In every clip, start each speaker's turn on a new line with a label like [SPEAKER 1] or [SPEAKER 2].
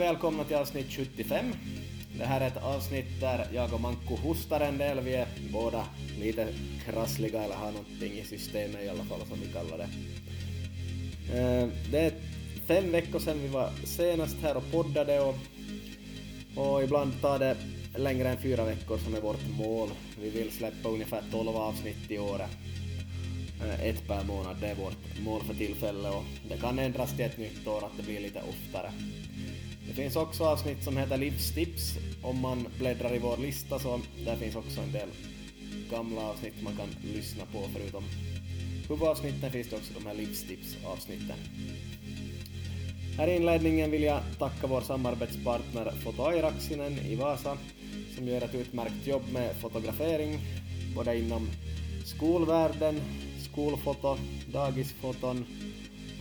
[SPEAKER 1] Välkomna till avsnitt 75. Det här är ett avsnitt där jag och Manko hostar en del. Vi är båda lite krassliga eller har någonting i systemet i alla fall som vi kallar det. Eh, det är fem veckor sedan vi var senast här och poddade och, och ibland tar det längre än fyra veckor som är vårt mål. Vi vill släppa ungefär 12 avsnitt i året. Eh, ett per månad, det är vårt mål för tillfället och det kan ändras till ett nytt år att det blir lite oftare. Det finns också avsnitt som heter Livstips. Om man bläddrar i vår lista så där finns också en del gamla avsnitt man kan lyssna på förutom huvudavsnitten finns det också de här livstips-avsnitten. Här i inledningen vill jag tacka vår samarbetspartner Foto Airaksinen i Vasa som gör ett utmärkt jobb med fotografering både inom skolvärlden, skolfoto, dagisfoton,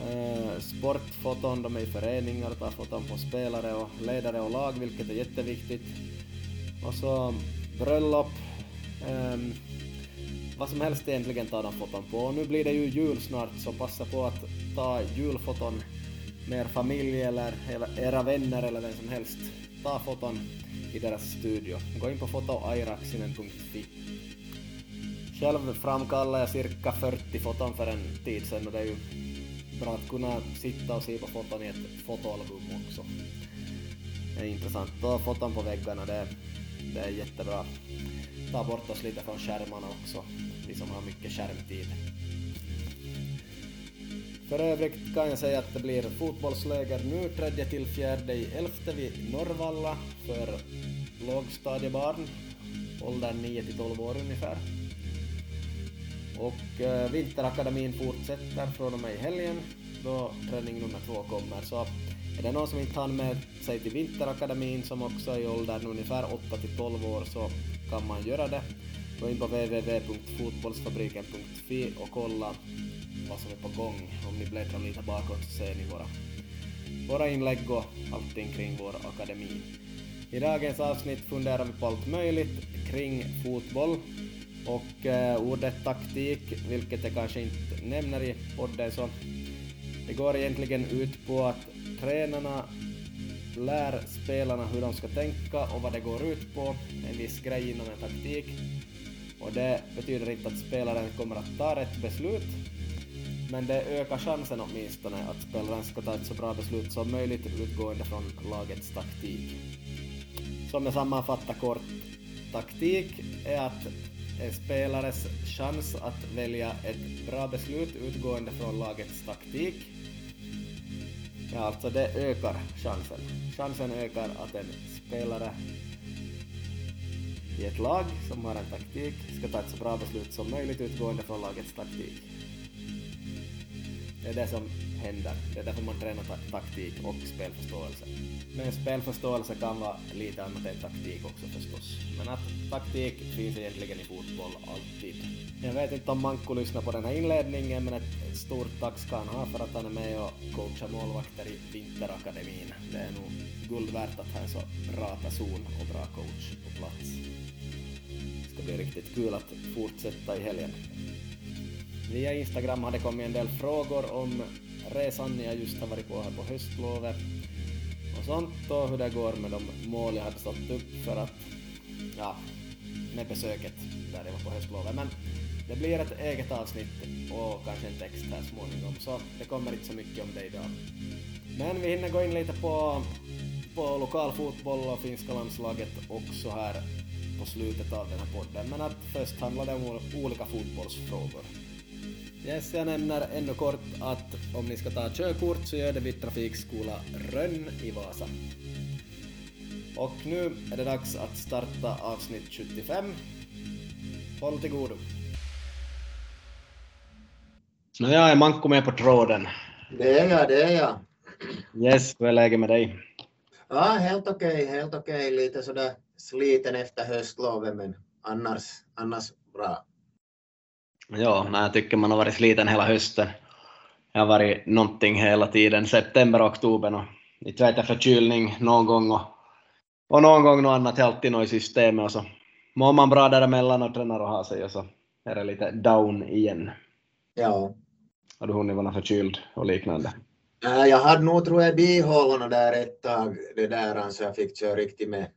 [SPEAKER 1] eh, sportfoton, de är i föreningar, och tar foton på spelare och ledare och lag, vilket är jätteviktigt. Och så bröllop, eh, vad som helst egentligen tar de foton på. Och nu blir det ju jul snart, så passa på att ta julfoton med er familj eller era vänner eller vem som helst. Ta foton i deras studio. Gå in på fotoairaksinen.fi. Själv framkallade jag cirka 40 foton för en tid sedan och det är ju bra att kunna sitta och se på foton i ett fotoalbum också. Det är intressant. Ta foton på väggarna, det, det är jättebra. Ta bort oss lite från skärmarna också, vi som har mycket skärmtid. För övrigt kan jag säga att det blir fotbollsläger nu 3 till 4 i 11 vid Norrvalla för lågstadiebarn, åldern 9 till 12 år ungefär. Och eh, Vinterakademin fortsätter från och med i helgen då träning nummer två kommer. Så är det någon som inte hann med sig till Vinterakademin som också är i åldern ungefär 8 till 12 år så kan man göra det. Gå in på www.fotbollsfabriken.fi och kolla vad som är på gång. Om ni bläddrar lite bakåt så ser ni våra, våra inlägg och allting kring vår akademi. I dagens avsnitt funderar vi på allt möjligt kring fotboll och eh, ordet taktik, vilket jag kanske inte nämner i podden, så det går egentligen ut på att tränarna lär spelarna hur de ska tänka och vad det går ut på, en viss grej inom en taktik. Och det betyder inte att spelaren kommer att ta rätt beslut, men det ökar chansen åtminstone att spelaren ska ta ett så bra beslut som möjligt utgående från lagets taktik. Som jag sammanfattar kort, taktik är att en spelares chans att välja ett bra beslut utgående från lagets taktik. Ja, alltså det ökar chansen. Chansen ökar att en spelare i ett lag som har en taktik ska ta ett så bra beslut som möjligt utgående från lagets taktik. Det är det som händer. Det är därför man tränar taktik och spelförståelse. Men spelförståelse kan vara lite annat än taktik också förstås. Men att taktik finns egentligen i fotboll alltid. Jag vet inte om Manko lyssnar på den här inledningen, men ett stort tack ska han ha för att han är med och coachar målvakter i Vinterakademin. Det är nog guld värt att ha en så bra person och bra coach på plats. Det ska bli riktigt kul att fortsätta i helgen. Via Instagram har det kommit en del frågor om resan jag just har varit på här på höstlovet och sånt och hur det går med de mål jag hade satt upp för att, ja, med besöket där jag var på höstlovet. Men det blir ett eget avsnitt och kanske en text här småningom, så det kommer inte så mycket om det idag. Men vi hinner gå in lite på, på lokal fotboll och finska landslaget också här på slutet av den här podden. Men att först handlar det om olika fotbollsfrågor. Yes, jag nämner ännu kort att om ni ska ta körkort så gör det vid Trafikskola Rönn i Vasa. Och nu är det dags att starta avsnitt 75. Håll till godo. Nåja, är Manko med på tråden?
[SPEAKER 2] Det är jag, det är jag.
[SPEAKER 1] Yes, hur är läget med dig?
[SPEAKER 2] Ja, helt okej, okay, helt okej. Okay. Lite sådär sliten efter höstlovet, men annars, annars bra.
[SPEAKER 1] Ja, jag tycker man har varit sliten hela hösten. Jag har varit någonting hela tiden, september och oktober. Och inte vet jag, förkylning någon gång och, och någon gång något annat, alltid något i systemet och så mår man bra däremellan och tränar och har sig och så är det lite down igen.
[SPEAKER 2] Ja.
[SPEAKER 1] Har du hunnit vara förkyld och liknande?
[SPEAKER 2] Jag hade nog tror jag bihålorna där ett tag, det där, så jag fick köra riktigt med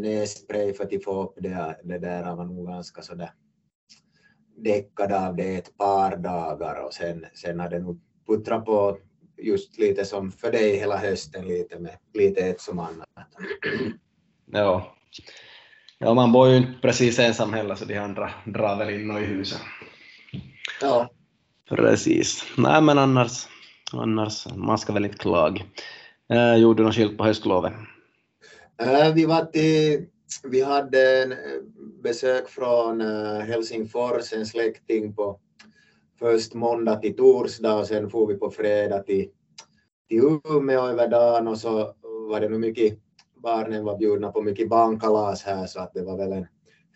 [SPEAKER 2] nässpray för att få upp det. Det där var nog ganska sådär däckad av det ett par dagar och sen, sen hade nog puttrat på just lite som för dig hela hösten lite med lite ett som annat.
[SPEAKER 1] Ja. ja, man bor ju inte precis ensam heller så de andra drar väl in i huset.
[SPEAKER 2] Ja.
[SPEAKER 1] Precis. Nej men annars, annars man ska väl inte klaga. Eh, gjorde du något skilt på höstlovet?
[SPEAKER 2] Eh, vi var till, vi hade en besök från eh, Helsingfors, en släkting på först måndag till torsdag och sen får vi på fredag till, till Umeå över dagen och så var det nog mycket, barnen var bjudna på mycket barnkalas här så att det var väl en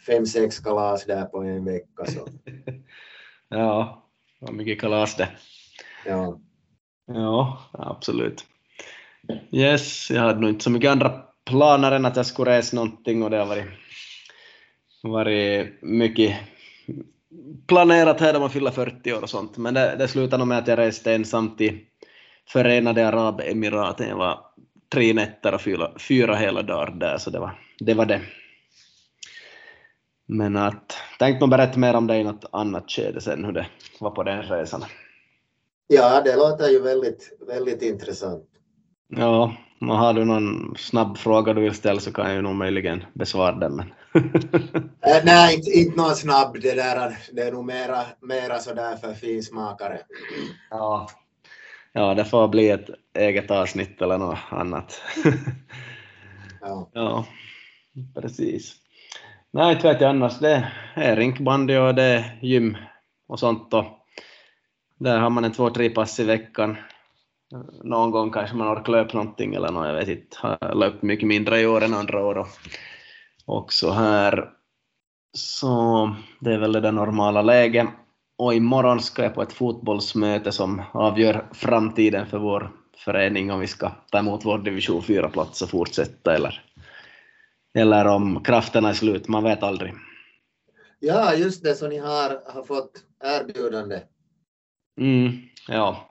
[SPEAKER 2] fem, sex kalas där på en vecka. Så.
[SPEAKER 1] ja, det var mycket kalas det.
[SPEAKER 2] Ja.
[SPEAKER 1] Ja, absolut. Yes, jag hade nog inte så mycket andra planer än att jag skulle resa någonting och det har varit, varit mycket planerat här då man fyller 40 år och sånt, men det, det slutade med att jag reste ensam till Förenade Arabemiraten. Jag var tre nätter och fyra, fyra hela dagar där, så det var det. Var det. Men att, tänkte nog berätta mer om det i något annat skede sen, hur det var på den resan.
[SPEAKER 2] Ja, det låter ju väldigt, väldigt intressant.
[SPEAKER 1] Ja, har du någon snabb fråga du vill ställa så kan jag ju nog möjligen besvara den. Men
[SPEAKER 2] äh, nej, inte, inte någon snabb. Det, där, det är nog mera, mera sådär för finsmakare.
[SPEAKER 1] Ja. ja, det får bli ett eget avsnitt eller något annat.
[SPEAKER 2] ja.
[SPEAKER 1] ja, precis. Nej, inte vet jag annars. Det är rinkbandy och det är gym och sånt. Och där har man en två, tre pass i veckan någon gång kanske man orkar löpa någonting eller något, jag vet inte, har löpt mycket mindre i år än andra år och också här. Så det är väl det normala läget. Och imorgon ska jag på ett fotbollsmöte som avgör framtiden för vår förening om vi ska ta emot vår division 4-plats och fortsätta eller, eller om krafterna är slut, man vet aldrig.
[SPEAKER 2] Ja, just det, så ni har, har fått erbjudande.
[SPEAKER 1] Mm, ja,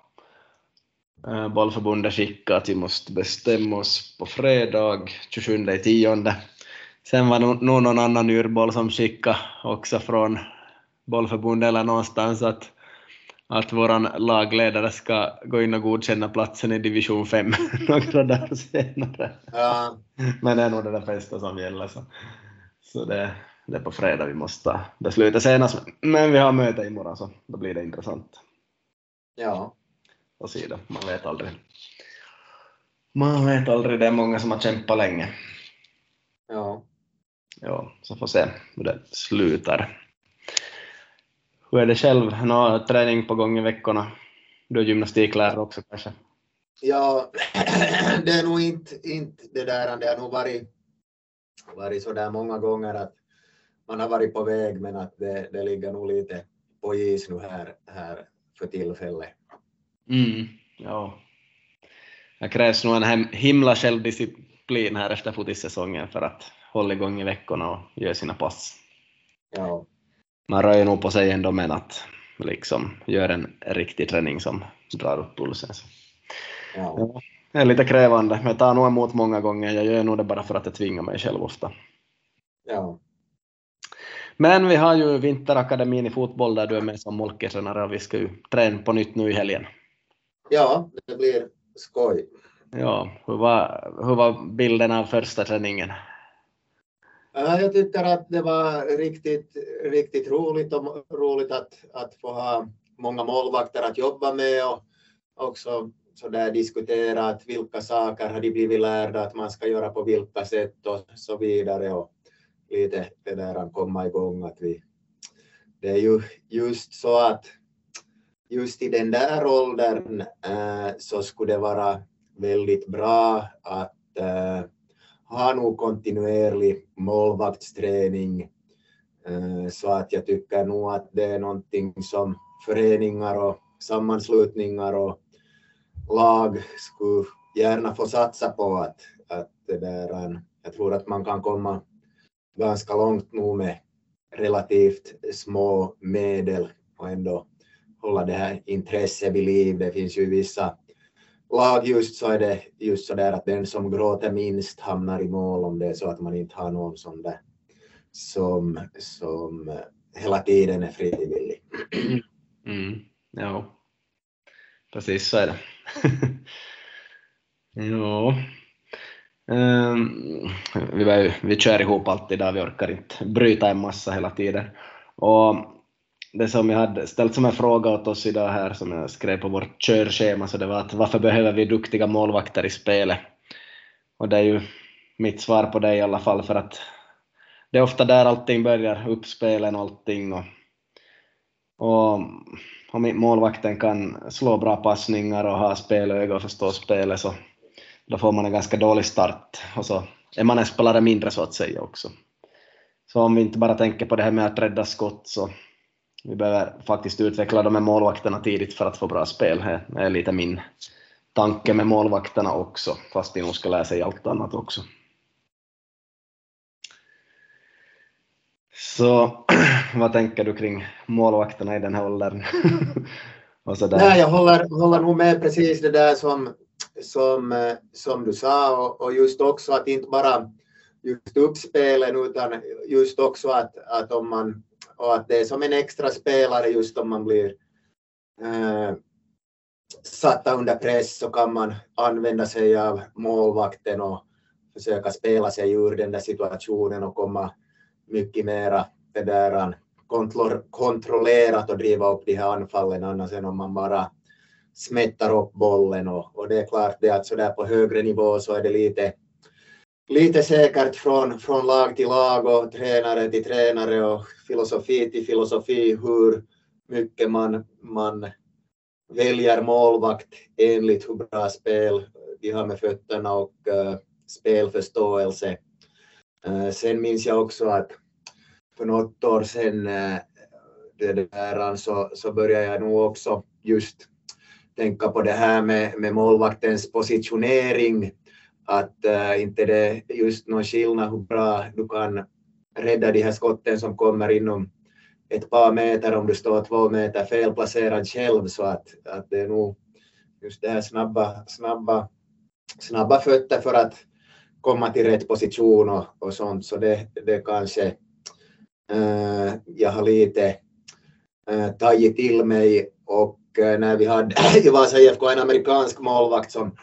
[SPEAKER 1] bollförbundet skickade att vi måste bestämma oss på fredag 27 i tionde. Sen var det nog någon annan urboll som skickade också från bollförbundet eller någonstans att, att vår lagledare ska gå in och godkänna platsen i division 5 några dagar senare.
[SPEAKER 2] Ja.
[SPEAKER 1] Men det är nog det där bästa som gäller. Så, så det, det är på fredag vi måste besluta senast. Men vi har möte imorgon så då blir det intressant.
[SPEAKER 2] Ja
[SPEAKER 1] och sida. Man vet aldrig. Man vet aldrig, det är många som har kämpat länge.
[SPEAKER 2] Ja.
[SPEAKER 1] Ja, så får se hur det slutar. Hur är det själv? Nå, träning på gång i veckorna? Du är gymnastiklärare också kanske?
[SPEAKER 2] Ja, det är nog inte, inte det där, det har nog varit, varit så där många gånger att man har varit på väg men att det, det ligger nog lite på is nu här, här för tillfället.
[SPEAKER 1] Mm, ja. Det krävs nog en himla självdisciplin här efter fotisäsongen för att hålla igång i veckorna och göra sina pass.
[SPEAKER 2] Ja.
[SPEAKER 1] Man rör ju nog på sig ändå men att liksom gör en riktig träning som drar upp pulsen.
[SPEAKER 2] Ja.
[SPEAKER 1] Ja, det är lite krävande, men jag tar nog emot många gånger. Jag gör nog det bara för att jag tvingar mig själv ofta.
[SPEAKER 2] Ja.
[SPEAKER 1] Men vi har ju Vinterakademin i fotboll där du är med som molketränare och vi ska ju träna på nytt nu i helgen.
[SPEAKER 2] Ja, det blir skoj.
[SPEAKER 1] Ja, hur var, hur var bilden av första träningen?
[SPEAKER 2] Jag tycker att det var riktigt, riktigt roligt och roligt att, att få ha många målvakter att jobba med och också så där diskutera att vilka saker har de blivit lärda att man ska göra på vilka sätt och så vidare och lite det där att komma igång att vi det är ju just så att just i den där åldern äh, så skulle det vara väldigt bra att äh, ha nog kontinuerlig målvaktsträning äh, så att jag tycker nog att det är någonting som föreningar och sammanslutningar och lag skulle gärna få satsa på att, att det där, jag tror att man kan komma ganska långt nog med relativt små medel och ändå hålla det här intresset vid liv. Det finns ju vissa lag just så är det just så där att den som gråter minst hamnar i mål om det är så att man inte har någon sån där som, som hela tiden är frivillig.
[SPEAKER 1] Mm, ja, precis så är det. ja. Um, vi, vi kör ihop alltid där, vi orkar inte bryta en massa hela tiden. Och det som jag hade ställt som en fråga åt oss idag här som jag skrev på vårt körschema så det var att varför behöver vi duktiga målvakter i spelet? Och det är ju mitt svar på det i alla fall för att det är ofta där allting börjar, uppspelen och allting och, och om målvakten kan slå bra passningar och ha spelöga och förstå spelet så då får man en ganska dålig start och så är man en spelare mindre så att säga också. Så om vi inte bara tänker på det här med att rädda skott så vi behöver faktiskt utveckla de här målvakterna tidigt för att få bra spel. Det är lite min tanke med målvakterna också, fast de nog ska lära sig allt annat också. Så vad tänker du kring målvakterna i den här åldern?
[SPEAKER 2] Nej, jag håller, håller nog med precis det där som, som, eh, som du sa och, och just också att inte bara just uppspelen utan just också att, att om man och att det är som en extra spelare just om man blir eh, satta under press så kan man använda sig av målvakten och försöka spela sig ur den där situationen och komma mycket mera det där eh, kontrollerat och driva upp de här anfallen. Annars än om man bara smättar upp bollen och, och det är klart det att så där på högre nivå så är det lite lite säkert från, från lag till lag och tränare till tränare och filosofi till filosofi hur mycket man, man väljer målvakt enligt hur bra spel de har med fötterna och uh, spelförståelse. Uh, sen minns jag också att för något år sedan uh, eh, det där, så, så började jag nog också just tänka på det här med, med målvaktens positionering att äh, inte det är just någon skillnad hur bra du kan rädda de här skotten som kommer inom ett par meter. Om du står två meter felplacerad själv så att, att det är nog just det här snabba, snabba, snabba fötter för att komma till rätt position och, och sånt. Så det, det kanske äh, jag har lite äh, tagit till mig. Och äh, när vi hade i Vasa IFK en amerikansk målvakt som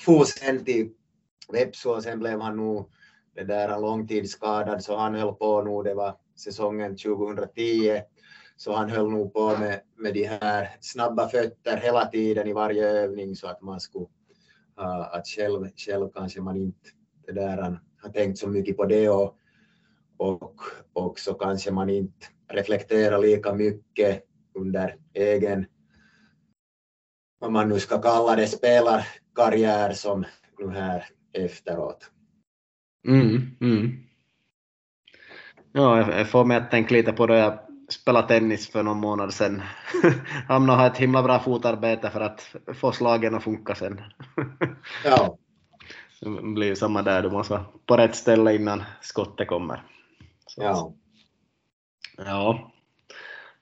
[SPEAKER 2] for sen till Vepsu och sen blev han nog det där långtidsskadad så han höll på nu, det var säsongen 2010, så han höll nog på med, med de här snabba fötter hela tiden i varje övning så att man skulle uh, att själv, själv kanske man inte det där, han har tänkt så mycket på det och, och, och så kanske man inte reflekterar lika mycket under egen vad man nu ska kalla det, spelar spelarkarriär som nu här efteråt.
[SPEAKER 1] Mm, mm. Ja, jag får mig att tänka lite på då jag spelade tennis för någon månad sedan. Hamnade ha ett himla bra fotarbete för att få slagen att funka sen.
[SPEAKER 2] ja.
[SPEAKER 1] Det blir samma där, du måste vara på rätt ställe innan skottet kommer.
[SPEAKER 2] Så. Ja.
[SPEAKER 1] Ja,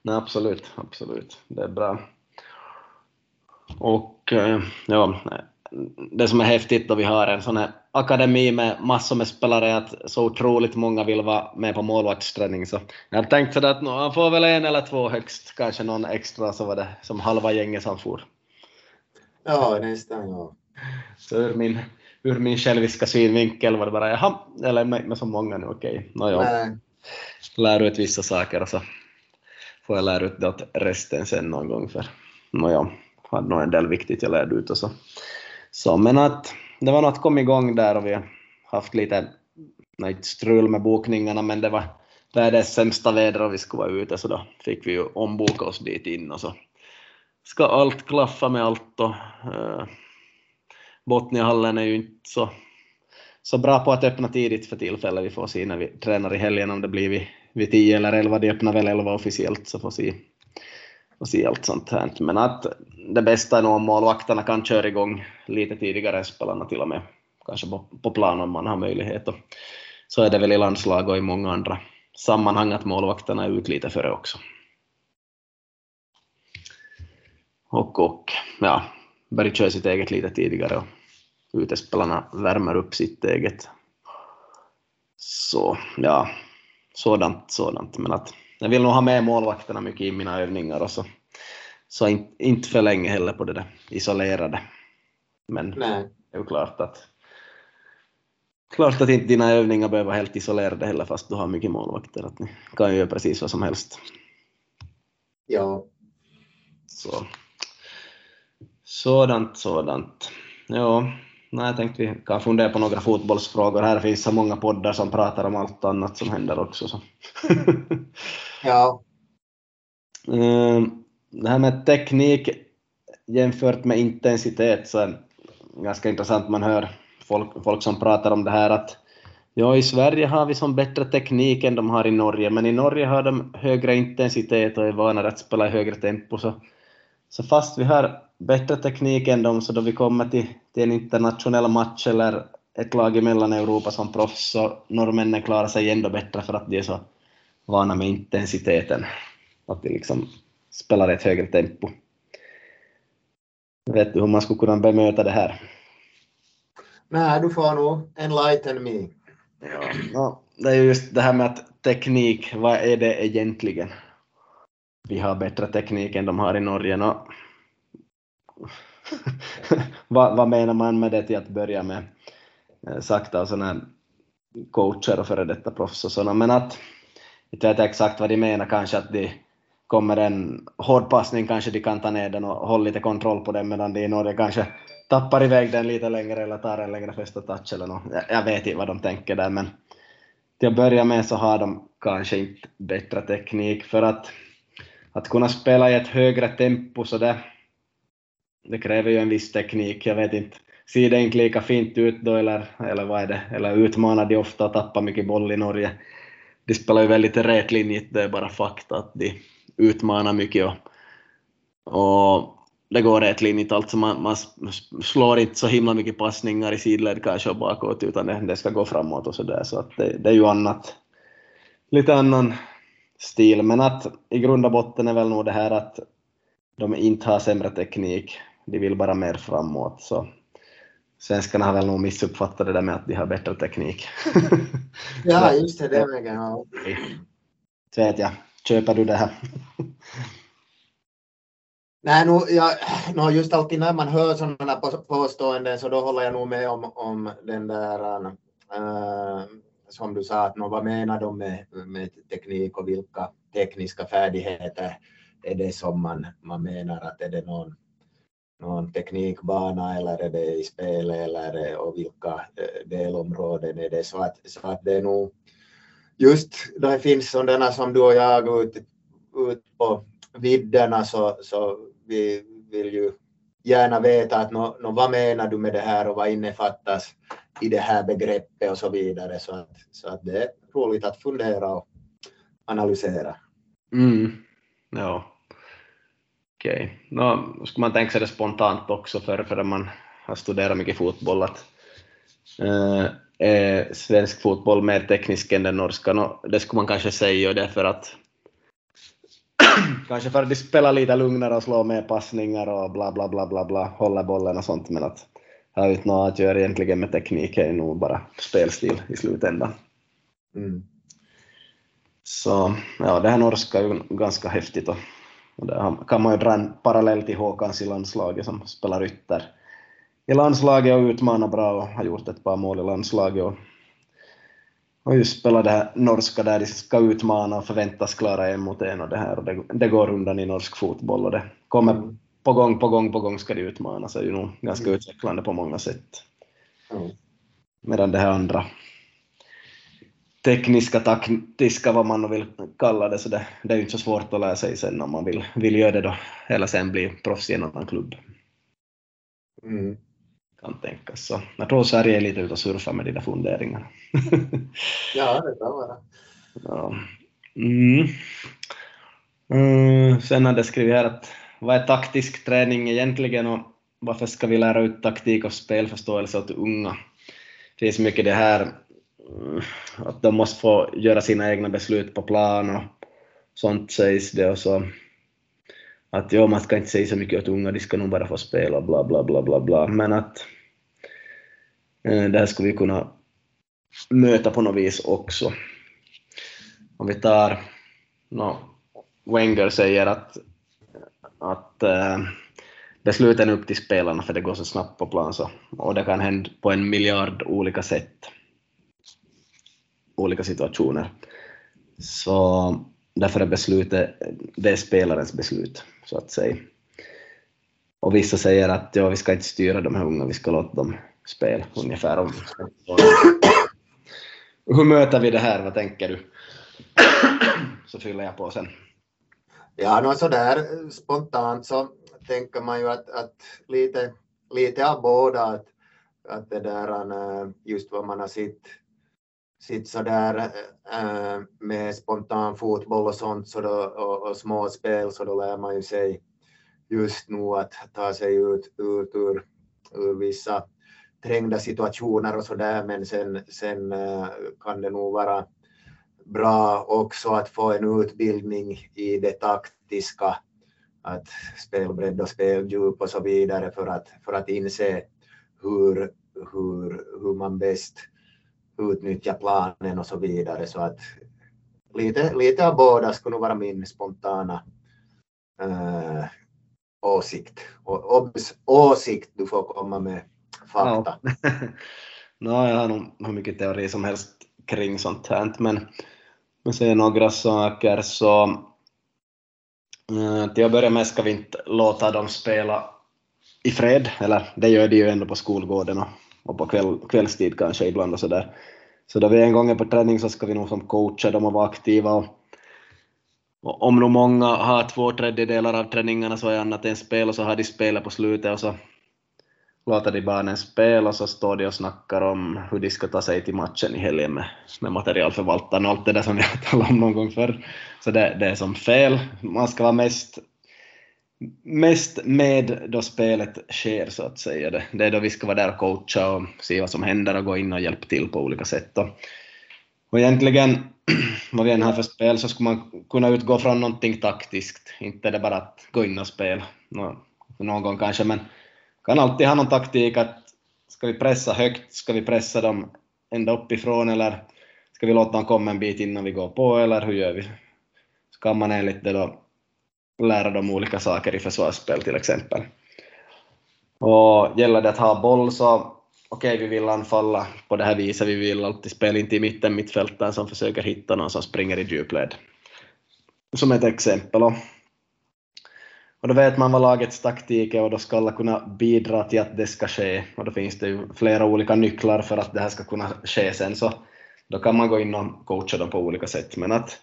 [SPEAKER 1] Nej, absolut, absolut. Det är bra. Och eh, ja, det som är häftigt då vi har en sån här akademi med massor med spelare att så otroligt många vill vara med på målvaktsträning så jag har tänkt sådär att han får väl en eller två högst, kanske någon extra så var det som halva gänget som for.
[SPEAKER 2] Ja, nästan ja.
[SPEAKER 1] Så ur min, ur min själviska synvinkel var det bara jaha, eller med, med så många nu okej, okay. nåja. Lär ut vissa saker och så får jag lära ut det åt resten sen någon gång för nåja hade nog en del viktigt jag lärde ut och så så. Men att det var något kom igång där och vi har haft lite, nej, strul med bokningarna, men det var världens sämsta väder och vi skulle vara ute så då fick vi ju omboka oss dit in och så ska allt klaffa med allt och eh, Botniahallen är ju inte så, så bra på att öppna tidigt för tillfället. Vi får se när vi tränar i helgen om det blir vid, vid 10 eller 11. De öppnar väl 11 officiellt så får se och se allt sånt här. Men att det bästa är nog om målvakterna kan köra igång lite tidigare än spelarna till och med, kanske på, på plan om man har möjlighet. Och så är det väl i landslag och i många andra sammanhang att målvakterna är ut lite före också. Och, och ja, börjar köra sitt eget lite tidigare och utespelarna värmer upp sitt eget. Så ja, sådant, sådant. Men att jag vill nog ha med målvakterna mycket i mina övningar och så, så in, inte för länge heller på det där isolerade. Men Nej. det är ju klart att klart att inte dina övningar behöver vara helt isolerade heller fast du har mycket målvakter. Att ni kan ju göra precis vad som helst.
[SPEAKER 2] Ja.
[SPEAKER 1] Så. Sådant, sådant. Ja, nej, jag tänkte vi kan fundera på några fotbollsfrågor. Här finns så många poddar som pratar om allt annat som händer också. Så.
[SPEAKER 2] ja.
[SPEAKER 1] Ehm, det här med teknik jämfört med intensitet så är ganska intressant. Man hör folk, folk som pratar om det här att ja, i Sverige har vi som bättre teknik än de har i Norge, men i Norge har de högre intensitet och är vana att spela i högre tempo. Så, så fast vi har bättre teknik än dem, så då vi kommer till, till en internationell match eller ett lag i Mellaneuropa som proffs, så norrmännen klarar sig ändå bättre för att de är så vana med intensiteten. Att de liksom spelar ett högre tempo. Vet du hur man skulle kunna bemöta det här?
[SPEAKER 2] Nej, du får nog enlighten me.
[SPEAKER 1] Ja, no, det är just det här med att teknik, vad är det egentligen? Vi har bättre teknik än de har i Norge. No. vad, vad menar man med det till att börja med? Eh, sakta och sådana coacher och före detta proffs och sådana, men att inte vet exakt vad de menar, kanske att de kommer en hård passning kanske de kan ta ner den och hålla lite kontroll på den medan de i Norge kanske tappar iväg den lite längre eller tar en längre första touch eller något. Jag vet inte vad de tänker där men till att börja med så har de kanske inte bättre teknik för att, att kunna spela i ett högre tempo så det, det kräver ju en viss teknik. Jag vet inte, ser det inte lika fint ut då eller, eller vad är det, eller utmanar de ofta och tappar mycket boll i Norge. De spelar ju väldigt rätlinjigt, det är bara fakta att de utmanar mycket och, och det går rätlinjigt, alltså man, man slår inte så himla mycket passningar i sidled kanske och bakåt utan det, det ska gå framåt och sådär. Så att det, det är ju annat, lite annan stil. Men att i grund och botten är väl nog det här att de inte har sämre teknik, de vill bara mer framåt så svenskarna har väl nog missuppfattat det där med att de har bättre teknik.
[SPEAKER 2] ja, just det, det ja.
[SPEAKER 1] Så vet jag, köper du det här?
[SPEAKER 2] Nej, nu, jag, no, just alltid när man hör sådana påståenden så då håller jag nog med om, om den där äh, som du sa, att no, vad menar de med, med teknik och vilka tekniska färdigheter är det som man, man menar att är det någon, någon teknikbana eller är det i spel eller och vilka delområden är det så att, så att det är nog just det finns sådana som du och jag ut, ut på vidderna så, så vi vill ju gärna veta att no, no, vad menar du med det här och vad innefattas i det här begreppet och så vidare. Så att, så att det är roligt att fundera och analysera.
[SPEAKER 1] Mm. Ja. Okej. Okay. No, ska man tänka sig det spontant också för, för man har studerat mycket fotboll att äh, är svensk fotboll mer teknisk än den norska? No, det skulle man kanske säga och det är för att kanske för att de spelar lite lugnare och slår mer passningar och bla bla bla bla bla, håller bollen och sånt men att det har inte något att göra egentligen med teknik, det är nog bara spelstil i slutändan. Mm. Så ja, det här norska är ju ganska häftigt och, och där kan man ju dra en parallell till Håkans i landslaget som spelar ytter i landslaget och utmanar bra och har gjort ett par mål i landslaget och och just spela det här norska där de ska utmana och förväntas klara en mot en och det här och det, det går undan i norsk fotboll och det kommer mm. på gång, på gång, på gång ska de utmana så det är ju nog ganska mm. utvecklande på många sätt. Medan det här andra tekniska, taktiska, vad man vill kalla det, så det, det är ju inte så svårt att lära sig sen om man vill, vill göra det då, eller sen bli proffs i en annan klubb. Mm kan tänkas. Så jag tror Sverige är lite ute och surfar med dina funderingar.
[SPEAKER 2] ja, det kan vara.
[SPEAKER 1] Ja. Mm. Mm, sen hade jag skrivit här att vad är taktisk träning egentligen och varför ska vi lära ut taktik och spelförståelse åt unga? Det finns mycket det här att de måste få göra sina egna beslut på plan och sånt sägs det och så. Att ja, man ska inte säga så mycket åt unga, de ska nog bara få spela och bla bla bla bla bla, men att eh, det här skulle vi kunna möta på något vis också. Om vi tar, no, Wenger säger att, att eh, äh, besluten är upp till spelarna för det går så snabbt på plan så, och det kan hända på en miljard olika sätt, olika situationer. Så därför är beslutet, det är spelarens beslut, så att säga. Och vissa säger att ja, vi ska inte styra de här unga, vi ska låta dem spela ungefär. Om. Hur möter vi det här, vad tänker du? Så fyller jag på sen.
[SPEAKER 2] Ja, no, sådär spontant så tänker man ju att, att lite, lite av båda, att, att det där eh, just vad man har sett sitt sådär äh, med spontan fotboll och sånt så då, och, och småspel så då lär man ju sig just nu att ta sig ut, ut ur, ur vissa trängda situationer och så där men sen, sen äh, kan det nog vara bra också att få en utbildning i det taktiska, att spelbredd och speldjup och så vidare för att, för att inse hur, hur, hur man bäst utnyttja planen och så vidare. Så att lite, lite av båda skulle nog vara min spontana äh, åsikt. Och, obs, åsikt, du får komma med fakta.
[SPEAKER 1] Ja. no, jag har nog hur mycket teori som helst kring sånt här, men jag säger några saker så eh, till att börja med ska vi inte låta dem spela i fred, eller det gör de ju ändå på skolgården och och på kväll, kvällstid kanske ibland och sådär. Så då vi en gång är på träning så ska vi nog som coacher dem och vara aktiva och, och om nog många har två tredjedelar av träningarna så är annat än spel och så har de spelet på slutet och så låter de barnen spela och så står de och snackar om hur de ska ta sig till matchen i helgen med, med materialförvaltaren och allt det där som vi har talat om någon gång förr. Så det, det är som fel. Man ska vara mest mest med då spelet sker så att säga. Det, det är då vi ska vara där och coacha och se vad som händer och gå in och hjälpa till på olika sätt. Och, och egentligen, vad vi än har för spel, så skulle man kunna utgå från någonting taktiskt. Inte är det bara att gå in och spela Nå, någon gång kanske, men kan alltid ha någon taktik att ska vi pressa högt, ska vi pressa dem ända uppifrån eller ska vi låta dem komma en bit innan vi går på eller hur gör vi? Så kan man enligt det då lära dem olika saker i försvarsspel till exempel. Och gäller det att ha boll så okej, okay, vi vill anfalla på det här viset, vi vill alltid spela in till mitten, mittfältaren som försöker hitta någon som springer i djupled. Som ett exempel. Och då vet man vad lagets taktik är och då ska alla kunna bidra till att det ska ske. Och då finns det ju flera olika nycklar för att det här ska kunna ske sen, så då kan man gå in och coacha dem på olika sätt. Men att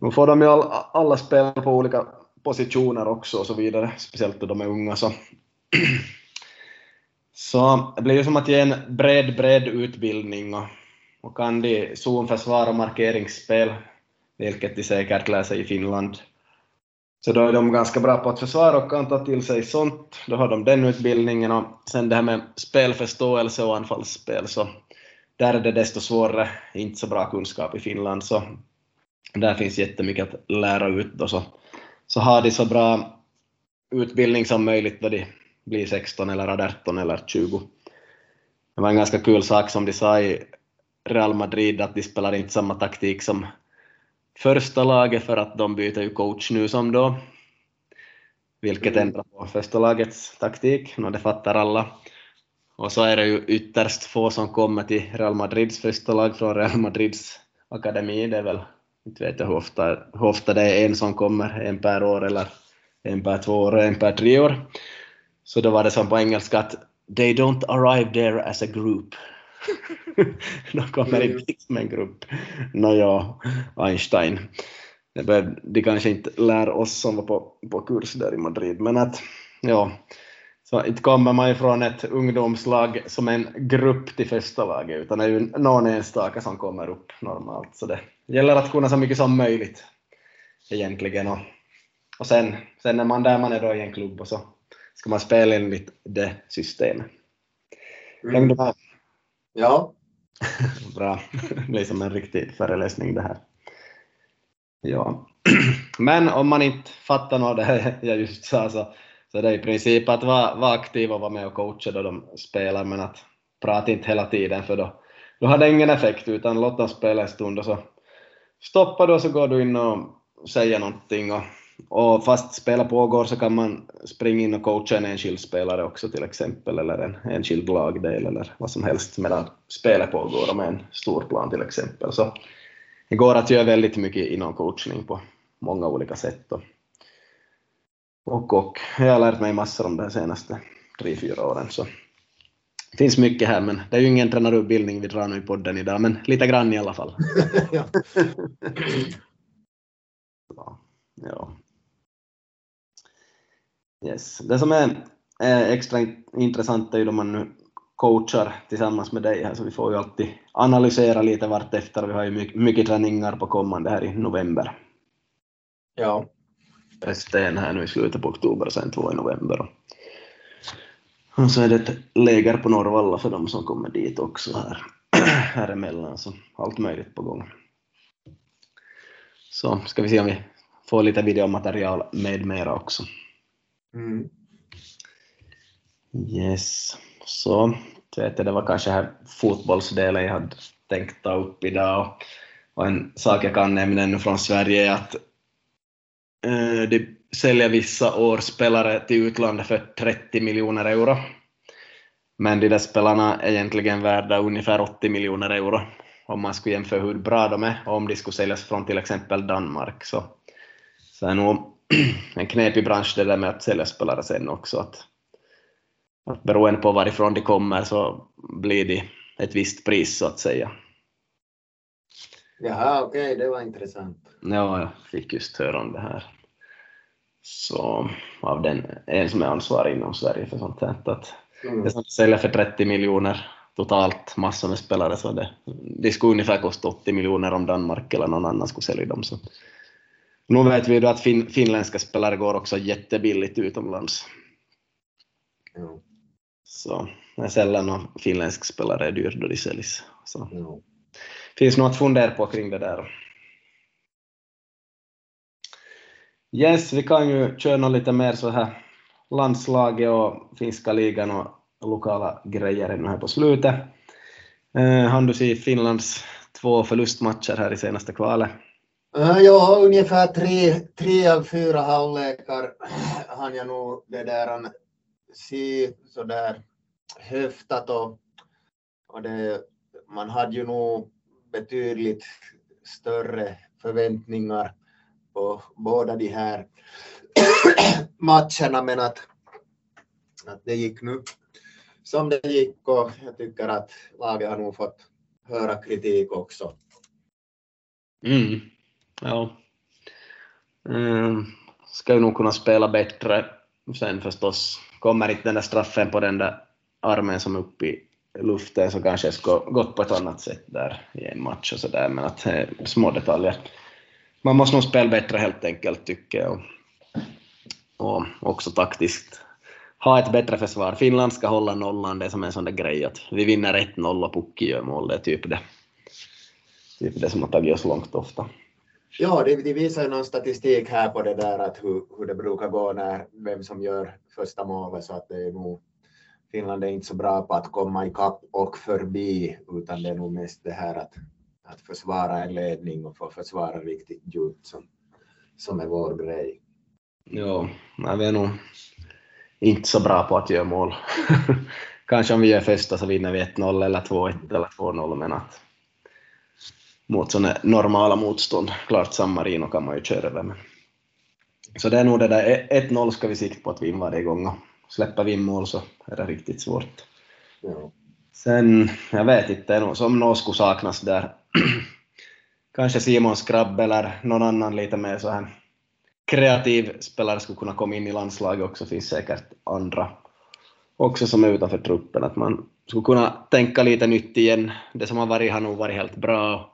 [SPEAKER 1] nu får de ju alla, alla spela på olika positioner också och så vidare, speciellt då de är unga. Så, så det blir ju som att ge en bred, bred utbildning och, och kan de zonförsvar och markeringsspel, vilket de säkert lär sig i Finland, så då är de ganska bra på att försvara och kan ta till sig sånt. Då har de den utbildningen och sen det här med spelförståelse och anfallsspel så där är det desto svårare, inte så bra kunskap i Finland så där finns jättemycket att lära ut då så så har de så bra utbildning som möjligt då de blir 16 eller 18 eller 20. Det var en ganska kul sak som de sa i Real Madrid att de spelar inte samma taktik som första laget för att de byter ju coach nu som då, vilket mm. ändrar på första lagets taktik, och det fattar alla. Och så är det ju ytterst få som kommer till Real Madrids första lag från Real Madrids akademi, det är väl inte vet jag hur ofta, hur ofta det är en som kommer, en per år eller en per två år, en per tre år. Så då var det som på engelska att they don't arrive there as a group. de kommer inte som en grupp. Nåja, Einstein. De kanske inte lär oss som var på, på kurs där i Madrid, men att ja, så inte kommer man ju från ett ungdomslag som en grupp till första laget, utan det är ju någon enstaka som kommer upp normalt. Så det gäller att kunna så mycket som möjligt egentligen. Och, och sen, sen är man där man är då i en klubb och så ska man spela enligt det systemet. Mm. Du med?
[SPEAKER 2] Ja.
[SPEAKER 1] Bra. Det blir som en riktig föreläsning det här. Ja. Men om man inte fattar något av det jag just sa så, så det är i princip att vara, vara aktiv och vara med och coacha då de spelar men att prata inte hela tiden för då, då har det ingen effekt utan låt dem spela en stund och så stoppar du och så går du in och säger någonting och, och fast spelet pågår så kan man springa in och coacha en enskild spelare också till exempel eller en enskild lagdel eller vad som helst medan spelet pågår och med en stor plan till exempel. Så det går att göra väldigt mycket inom coachning på många olika sätt. Och, och, och jag har lärt mig massor om det senaste tre, fyra åren. Så det finns mycket här, men det är ju ingen tränarutbildning vi drar nu i podden idag, men lite grann i alla fall. ja. ja. Yes. Det som är, extra intressant är ju då man nu coachar tillsammans med dig här, så vi får ju alltid analysera lite vartefter. Vi har ju mycket, mycket träningar på kommande här i november.
[SPEAKER 2] Ja.
[SPEAKER 1] Först en här nu i slutet på oktober och sen två i november. Och så är det ett läger på Norrvalla för de som kommer dit också här, här emellan, så allt möjligt på gång. Så ska vi se om vi får lite videomaterial med mera också.
[SPEAKER 2] Mm.
[SPEAKER 1] Yes, så det var kanske här fotbollsdelen jag hade tänkt ta upp idag. Och en sak jag kan nämna från Sverige är att eh, de säljer vissa år spelare till utlandet för 30 miljoner euro. Men de där spelarna är egentligen värda ungefär 80 miljoner euro om man skulle jämföra hur bra de är och om de skulle säljas från till exempel Danmark. Så, så är nog en knepig bransch det där med att sälja spelare sen också. Att, att beroende på varifrån de kommer så blir det ett visst pris så att säga.
[SPEAKER 2] Jaha, okej, okay, det var intressant.
[SPEAKER 1] Ja, jag fick just höra om det här. Så av den, en som är ansvarig inom Sverige för sånt här. Att mm. Det som säljer för 30 miljoner totalt, massor med spelare, så det, det skulle ungefär kosta 80 miljoner om Danmark eller någon annan skulle sälja dem. Så. Nu vet vi ju att fin, finländska spelare går också jättebilligt utomlands.
[SPEAKER 2] Mm.
[SPEAKER 1] Så det är sällan någon finländsk spelare är dyr då de säljs. Så.
[SPEAKER 2] Mm.
[SPEAKER 1] Finns något att fundera på kring det där. Yes, vi kan ju köra lite mer så här landslaget och finska ligan och lokala grejer ännu här på slutet. Eh, han du se Finlands två förlustmatcher här i senaste kvalet?
[SPEAKER 2] Eh, ja, ungefär tre, tre av fyra halvlekar han jag nog det där se sådär höftat och, och det, man hade ju nog betydligt större förväntningar på båda de här matcherna men att, att det gick nu som det gick och jag tycker att laget har nog fått höra kritik också.
[SPEAKER 1] Mm. Ja. Mm. Ska ju nog kunna spela bättre sen förstås. Kommer inte den där straffen på den där armen som är uppe i luften så kanske det skulle gått på ett annat sätt där i en match och sådär men att eh, små detaljer man måste nog spela bättre helt enkelt tycker jag. Och också taktiskt ha ett bättre försvar. Finland ska hålla nollan, det är som en sån där grej att vi vinner 1-0 och Pukki gör mål, det är typ det, typ det som har tagit oss långt ofta.
[SPEAKER 2] Ja, det, det visar ju någon statistik här på det där att hur, hur det brukar gå när vem som gör första målet så att det är nog Finland är inte så bra på att komma ikapp och förbi utan det är nog mest det här att att försvara en ledning och få försvara riktigt djupt som, som är vår grej.
[SPEAKER 1] Jo, nej, vi är nog inte så bra på att göra mål. Kanske om vi gör första så vinner vi 1-0 eller 2-1 eller 2-0 men att mot sådana normala motstånd, klart San Marino kan man ju köra över men så det är nog det där 1-0 ska vi sikta på att vinna varje gång och släpper vi in mål så är det riktigt svårt.
[SPEAKER 2] Ja.
[SPEAKER 1] Sen, jag vet inte, som något skulle saknas där kanske Simon Skrabb eller någon annan lite mer så här kreativ spelare skulle kunna komma in i landslaget också, finns säkert andra också som är utanför truppen, att man skulle kunna tänka lite nytt igen. Det som har varit har nog varit helt bra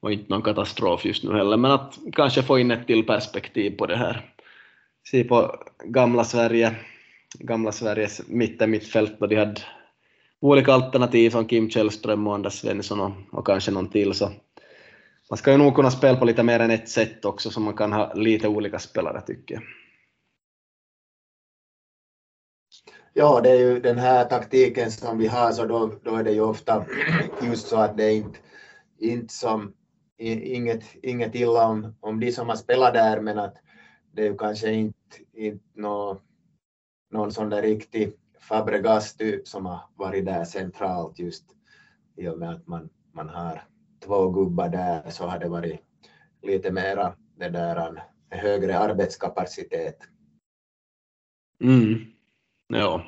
[SPEAKER 1] och inte någon katastrof just nu heller, men att kanske få in ett till perspektiv på det här. Se på gamla Sverige, gamla Sveriges mitten mittfält då de hade olika alternativ som Kim Källström och Anders Svensson och, och kanske någon till så man ska ju nog kunna spela på lite mer än ett sätt också, så man kan ha lite olika spelare tycker jag.
[SPEAKER 2] Ja, det är ju den här taktiken som vi har, så då, då är det ju ofta just så att det är inte, inte som, inget, inget illa om, om de som har spelat där, men att det är ju kanske inte, inte nå, någon sån där riktig Fabregas-typ som har varit där centralt just i och med att man, man har två gubbar där så har det varit lite mera det där högre arbetskapacitet.
[SPEAKER 1] Mm. Ja.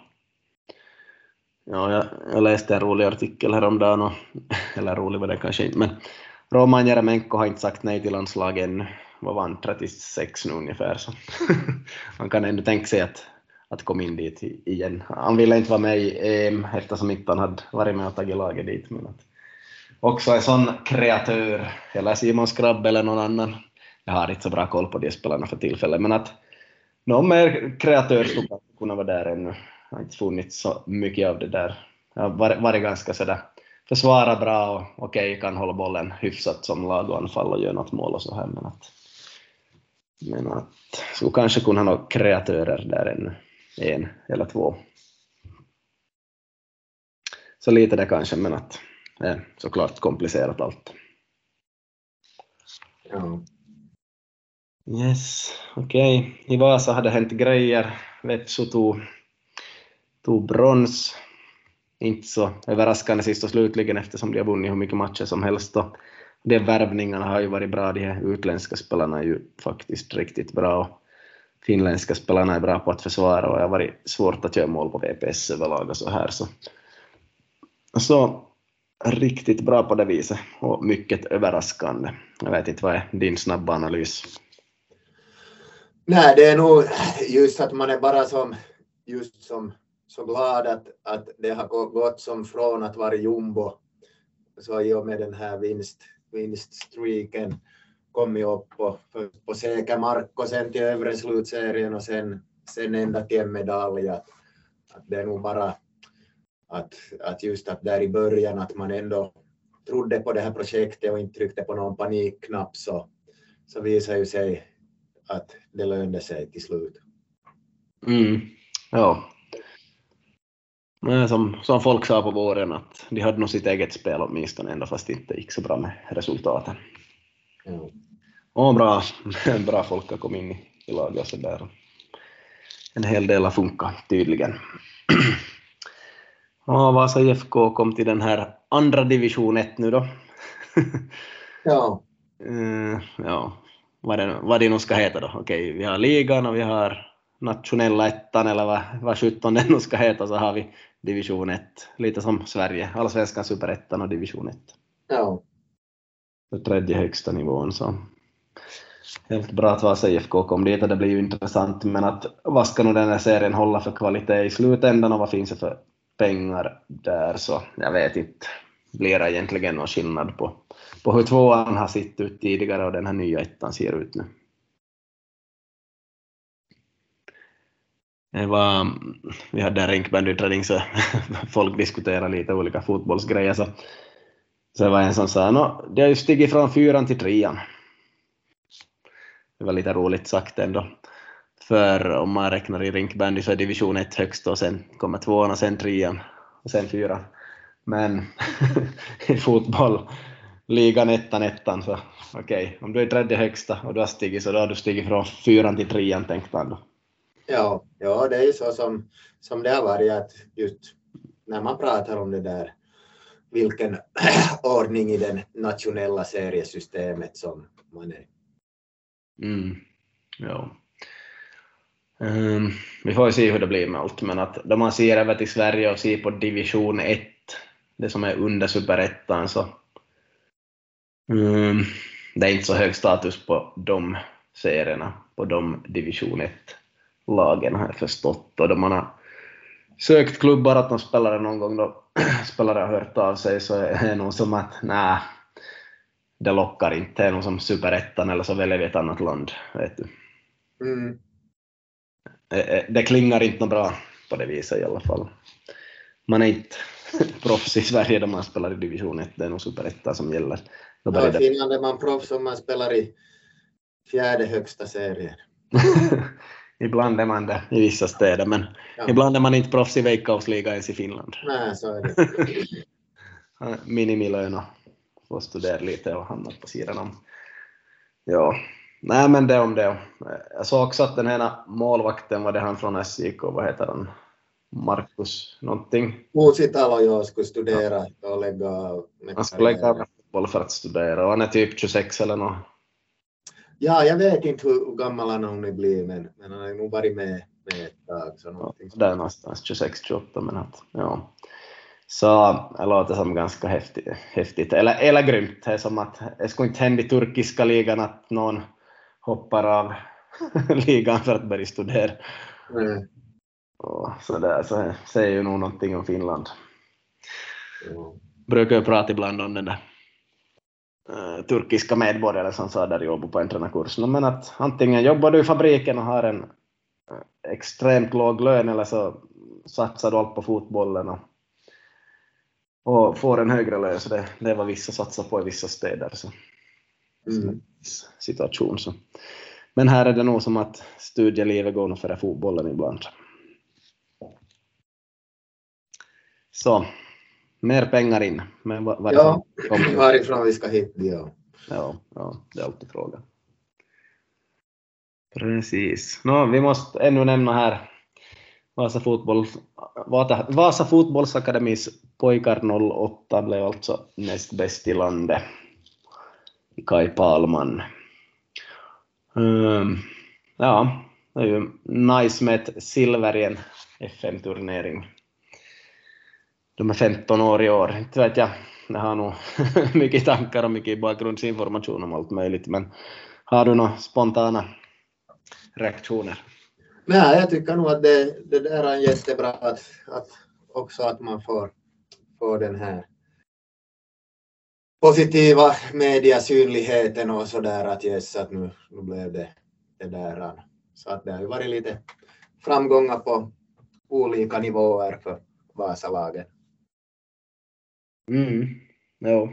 [SPEAKER 1] Ja, jag, jag läste en rolig artikel häromdagen, och, eller rolig var det kanske inte, men Roman Jeremenko har inte sagt nej till landslaget ännu. Vad var han, 36 nu ungefär, så man kan ändå tänka sig att, att komma in dit igen. Han ville inte vara med i EM eftersom inte han hade varit med och tagit laget dit, men att också en sån kreatör, eller Simon Skrabb eller någon annan. Jag har inte så bra koll på de spelarna för tillfället, men att någon mer kreatör skulle kunna vara där ännu. Det har inte funnits så mycket av det där. Jag har varit, varit ganska sådär försvara bra och okej, okay, kan hålla bollen hyfsat som lag och anfall och göra något mål och så här, men att, men att skulle kanske kunna ha några kreatörer där ännu, en eller två. Så lite det kanske, men att det är såklart komplicerat allt.
[SPEAKER 2] Ja.
[SPEAKER 1] Yes, okej. Okay. I Vasa hade hänt grejer. Vetsu tog, tog brons. Inte så överraskande sist och slutligen eftersom de har vunnit hur mycket matcher som helst. Och de värvningarna har ju varit bra. De här utländska spelarna är ju faktiskt riktigt bra finländska spelarna är bra på att försvara och det har varit svårt att göra mål på VPS överlag och så här. Så, så riktigt bra på det viset och mycket överraskande. Jag vet inte, vad är din snabba analys?
[SPEAKER 2] Nej, det är nog just att man är bara som, just som så glad att, att det har gått som från att vara jumbo, så i och med den här vinst, vinststreaken kommit upp på, på säker mark och sen till övre slutserien och sen, sen ända till en medalj. Att, att det är nog bara att, att just att där i början att man ändå trodde på det här projektet och inte tryckte på någon panikknapp så, så visar ju sig att det lönde sig till slut.
[SPEAKER 1] Mm. Ja. Men som, som folk sa på våren att de hade nog sitt eget spel åtminstone ändå fast det inte gick så bra med resultaten.
[SPEAKER 2] Ja.
[SPEAKER 1] Och bra, bra folk har kommit in i, i laget och sådär. En hel del har funkat tydligen. Ja, Vasa IFK kom till den här andra division 1 nu då.
[SPEAKER 2] ja.
[SPEAKER 1] Uh, ja, vad det, vad det nu ska heta då. Okej, vi har ligan och vi har nationella ettan eller vad, vad 17 det nu ska heta så har vi division 1. Lite som Sverige, allsvenskan superettan och division 1.
[SPEAKER 2] Ja.
[SPEAKER 1] Den tredje högsta nivån så helt bra att Vasa IFK kom dit och det blir ju intressant men att vad ska nu den här serien hålla för kvalitet i slutändan och vad finns det för pengar där så jag vet inte, blir det egentligen någon skillnad på, på hur tvåan har sett ut tidigare och den här nya ettan ser ut nu. Det var, vi hade en rinkbandyträning så folk diskuterade lite olika fotbollsgrejer så, så det var en som sa no, det har ju stigit från fyran till trean. Det var lite roligt sagt ändå. För om man räknar i rinkbandy så är division 1 högst och sen kommer tvåan och sen trean och sen fyran. Men i fotboll, ligan ettan, ettan, så okej, okay. om du är tredje högsta och du har stigit så då har du stigit från fyran till trean tänkte han då.
[SPEAKER 2] Ja, ja, det är ju så som, som det har varit att just när man pratar om det där vilken ordning i det nationella seriesystemet som man är.
[SPEAKER 1] Mm, ja. Um, vi får ju se hur det blir med allt, men att då man ser över till Sverige och ser på division 1, det som är under superettan, så um, det är inte så hög status på de serierna, på de division 1-lagen har jag förstått. Och då man har sökt klubbar att de spelare någon gång då spelare har hört av sig så är det nog som att nej, det lockar inte, nog som superettan eller så väljer vi ett annat land, vet du.
[SPEAKER 2] Mm.
[SPEAKER 1] Eh, eh, det klingar inte bra på det viset i alla fall. Man är inte proffs i Sverige då man spelar i division 1. Det är nog superettan som gäller. Då
[SPEAKER 2] Ja, I. Finland är man proffs om man spelar i fjärde högsta serien.
[SPEAKER 1] Ibland är man det i vissa städer, men
[SPEAKER 2] Ja.
[SPEAKER 1] ibland är man inte proffs i Veikkausliga ens i Finland.
[SPEAKER 2] Nej, så är det.
[SPEAKER 1] Minimilön och få studera lite och hamna på sidan om. Ja, nej men det om det. Jag såg också att den här målvakten, var det han från SJK, vad heter han? Marcus någonting.
[SPEAKER 2] Uusitalo jag skulle studera och lägga
[SPEAKER 1] Han skulle lägga av fotboll för att studera och han är typ 26 eller något.
[SPEAKER 2] Ja, jag vet inte hur gammal han har hunnit bli, men, men han har nog varit med, med ett tag. Så
[SPEAKER 1] Ja, där någonstans, 26-28 men att, ja. Så det låter som ganska häftigt, häftigt. Eller, eller grymt. Det är som att det skulle inte hända i turkiska ligan att någon hoppar av ligan för att börja studera.
[SPEAKER 2] Nej.
[SPEAKER 1] Och så där, så det säger ju nog någonting om Finland.
[SPEAKER 2] Ja.
[SPEAKER 1] Brukar ju prata ibland om den där eh, turkiska medborgare som sa där jobbar på entreprenörkursen, men att antingen jobbar du i fabriken och har en eh, extremt låg lön eller så satsar du allt på fotbollen och, och får en högre lön. Så det, det är vad vissa satsar på i vissa städer. Så
[SPEAKER 2] Mm.
[SPEAKER 1] situation. Så. Men här är det nog som att studielivet går nog före fotbollen ibland. Så, mer pengar in. Men är det
[SPEAKER 2] Ja, varifrån vi ska hit, ja.
[SPEAKER 1] Ja, ja, det är alltid frågan. Precis. Nå, vi måste ännu nämna här Vasa, fotboll, Vasa, fotbollsakademis pojkar 08 blev alltså näst bäst i landet. Kai Palman. Ehm, ja, det är ju nice med ett silver i en FM-turnering. De är 15 år i år. Inte vet jag, jag har nog mycket tankar och mycket bakgrundsinformation om allt möjligt, men har du några spontana reaktioner?
[SPEAKER 2] Nej, jag tycker nog att det, det där är jättebra att, att också att man får, får den här positiva mediasynligheten och så där att yes, att nu, nu blev det det där. Så att det har ju varit lite framgångar på olika nivåer för Vasalagen.
[SPEAKER 1] Mm. Jo.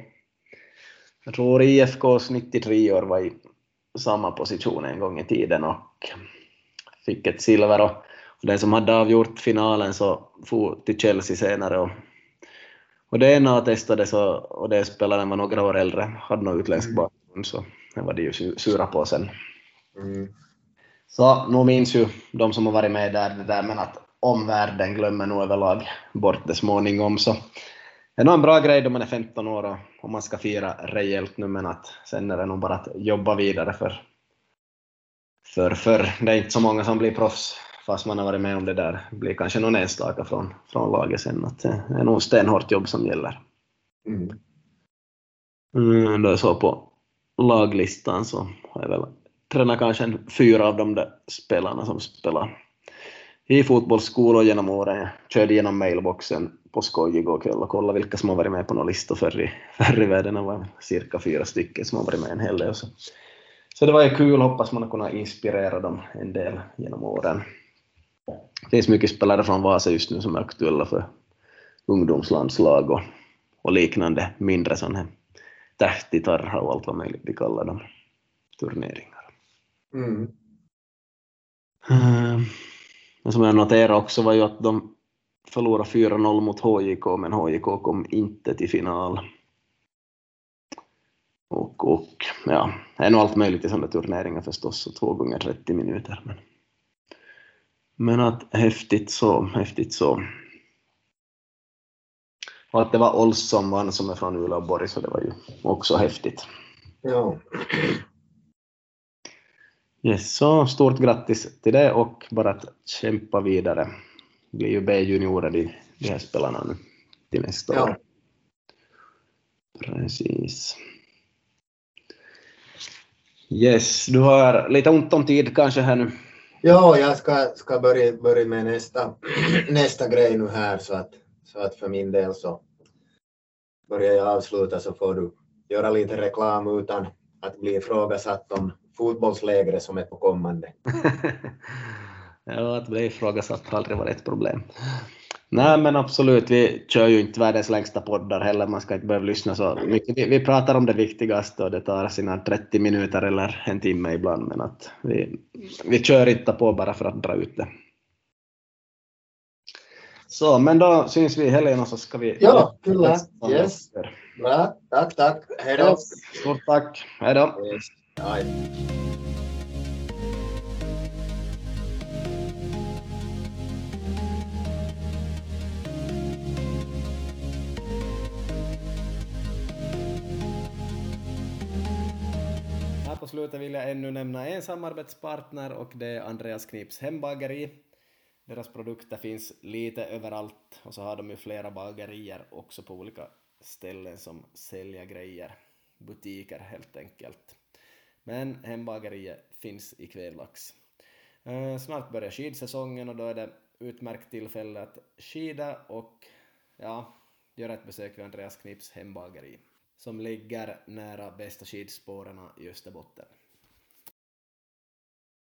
[SPEAKER 1] Jag tror IFKs 93 år var i samma position en gång i tiden och fick ett silver och och den som hade avgjort finalen så for till Chelsea senare och, och det ena testade så, och det spelaren var några år äldre, hade någon utländsk
[SPEAKER 2] Mm.
[SPEAKER 1] bakgrund så det var de ju su- sura på sen.
[SPEAKER 2] Mm.
[SPEAKER 1] Så nu minns ju de som har varit med där det där men att omvärlden glömmer nog överlag bort det småningom så det är nog en bra grej då man är 15 år och, och man ska fira rejält nu men att sen är det nog bara att jobba vidare för för, för det är inte så många som blir proffs fast man har varit med om det där. Det blir kanske någon enstaka från, från laget sen att det är nog stenhårt jobb som gäller.
[SPEAKER 2] Mm.
[SPEAKER 1] Mm, då jag så på laglistan så har jag väl tränat kanske fyra av de där spelarna som spelar i fotbollsskolor genom åren. Jag körde igenom mailboxen på skoj igår kväll och kollade vilka som har varit med på någon lista förr i, förr i världen. Det var cirka fyra stycken som har varit med en hel del. Så, så det var ju kul, hoppas man har kunnat inspirera dem en del genom åren. Det finns mycket spelare från Vasa just nu som är aktuella för ungdomslandslag och, och liknande mindre sådana här tähtitarha och allt vad möjligt vi kallar dem, turneringar.
[SPEAKER 2] Mm.
[SPEAKER 1] Mm. Det som jag noterade också var ju att de förlorade 4-0 mot HJK, men HJK kom inte till final. Och, och ja, det är nog allt möjligt i sådana turneringar förstås, så två gånger 30 minuter. Men, men att häftigt så, häftigt så. Och att det var Ols som vann som är från Uleåborg, så det var ju också häftigt.
[SPEAKER 2] Ja.
[SPEAKER 1] Yes, så stort grattis till det och bara att kämpa vidare. Det blir ju B-juniorer de, de här spelarna nu till nästa
[SPEAKER 2] Ja.
[SPEAKER 1] år. Precis. Yes, du har lite ont om tid kanske här nu.
[SPEAKER 2] Ja, jag ska, ska börja, börja med nästa, nästa grej nu här så att, så att för min del så börjar jag avsluta så får du göra lite reklam utan att bli ifrågasatt om fotbollslägret som är på kommande.
[SPEAKER 1] ja, att bli ifrågasatt har aldrig varit ett problem.
[SPEAKER 3] Nej men absolut, vi kör ju inte världens längsta poddar heller, man ska inte behöva lyssna så mycket. Vi, vi pratar om det viktigaste och det tar sina 30 minuter eller en timme ibland, men att vi, vi kör inte på bara för att dra ut det. Så, men då syns vi i helgen och så ska vi...
[SPEAKER 2] Ja, kyllä. Yes. Bra, tack, tack. Hej då.
[SPEAKER 3] Stort tack. Hej då.
[SPEAKER 2] Yes.
[SPEAKER 1] Slutet vill jag ännu nämna en samarbetspartner och det är Andreas Knips hembageri. Deras produkter finns lite överallt och så har de ju flera bagerier också på olika ställen som säljer grejer, butiker helt enkelt. Men hembageriet finns i Kvedlax. Eh, snart börjar skidsäsongen och då är det utmärkt tillfälle att skida och ja, göra ett besök vid Andreas Knips hembageri som ligger nära bästa skidspåren i Österbotten.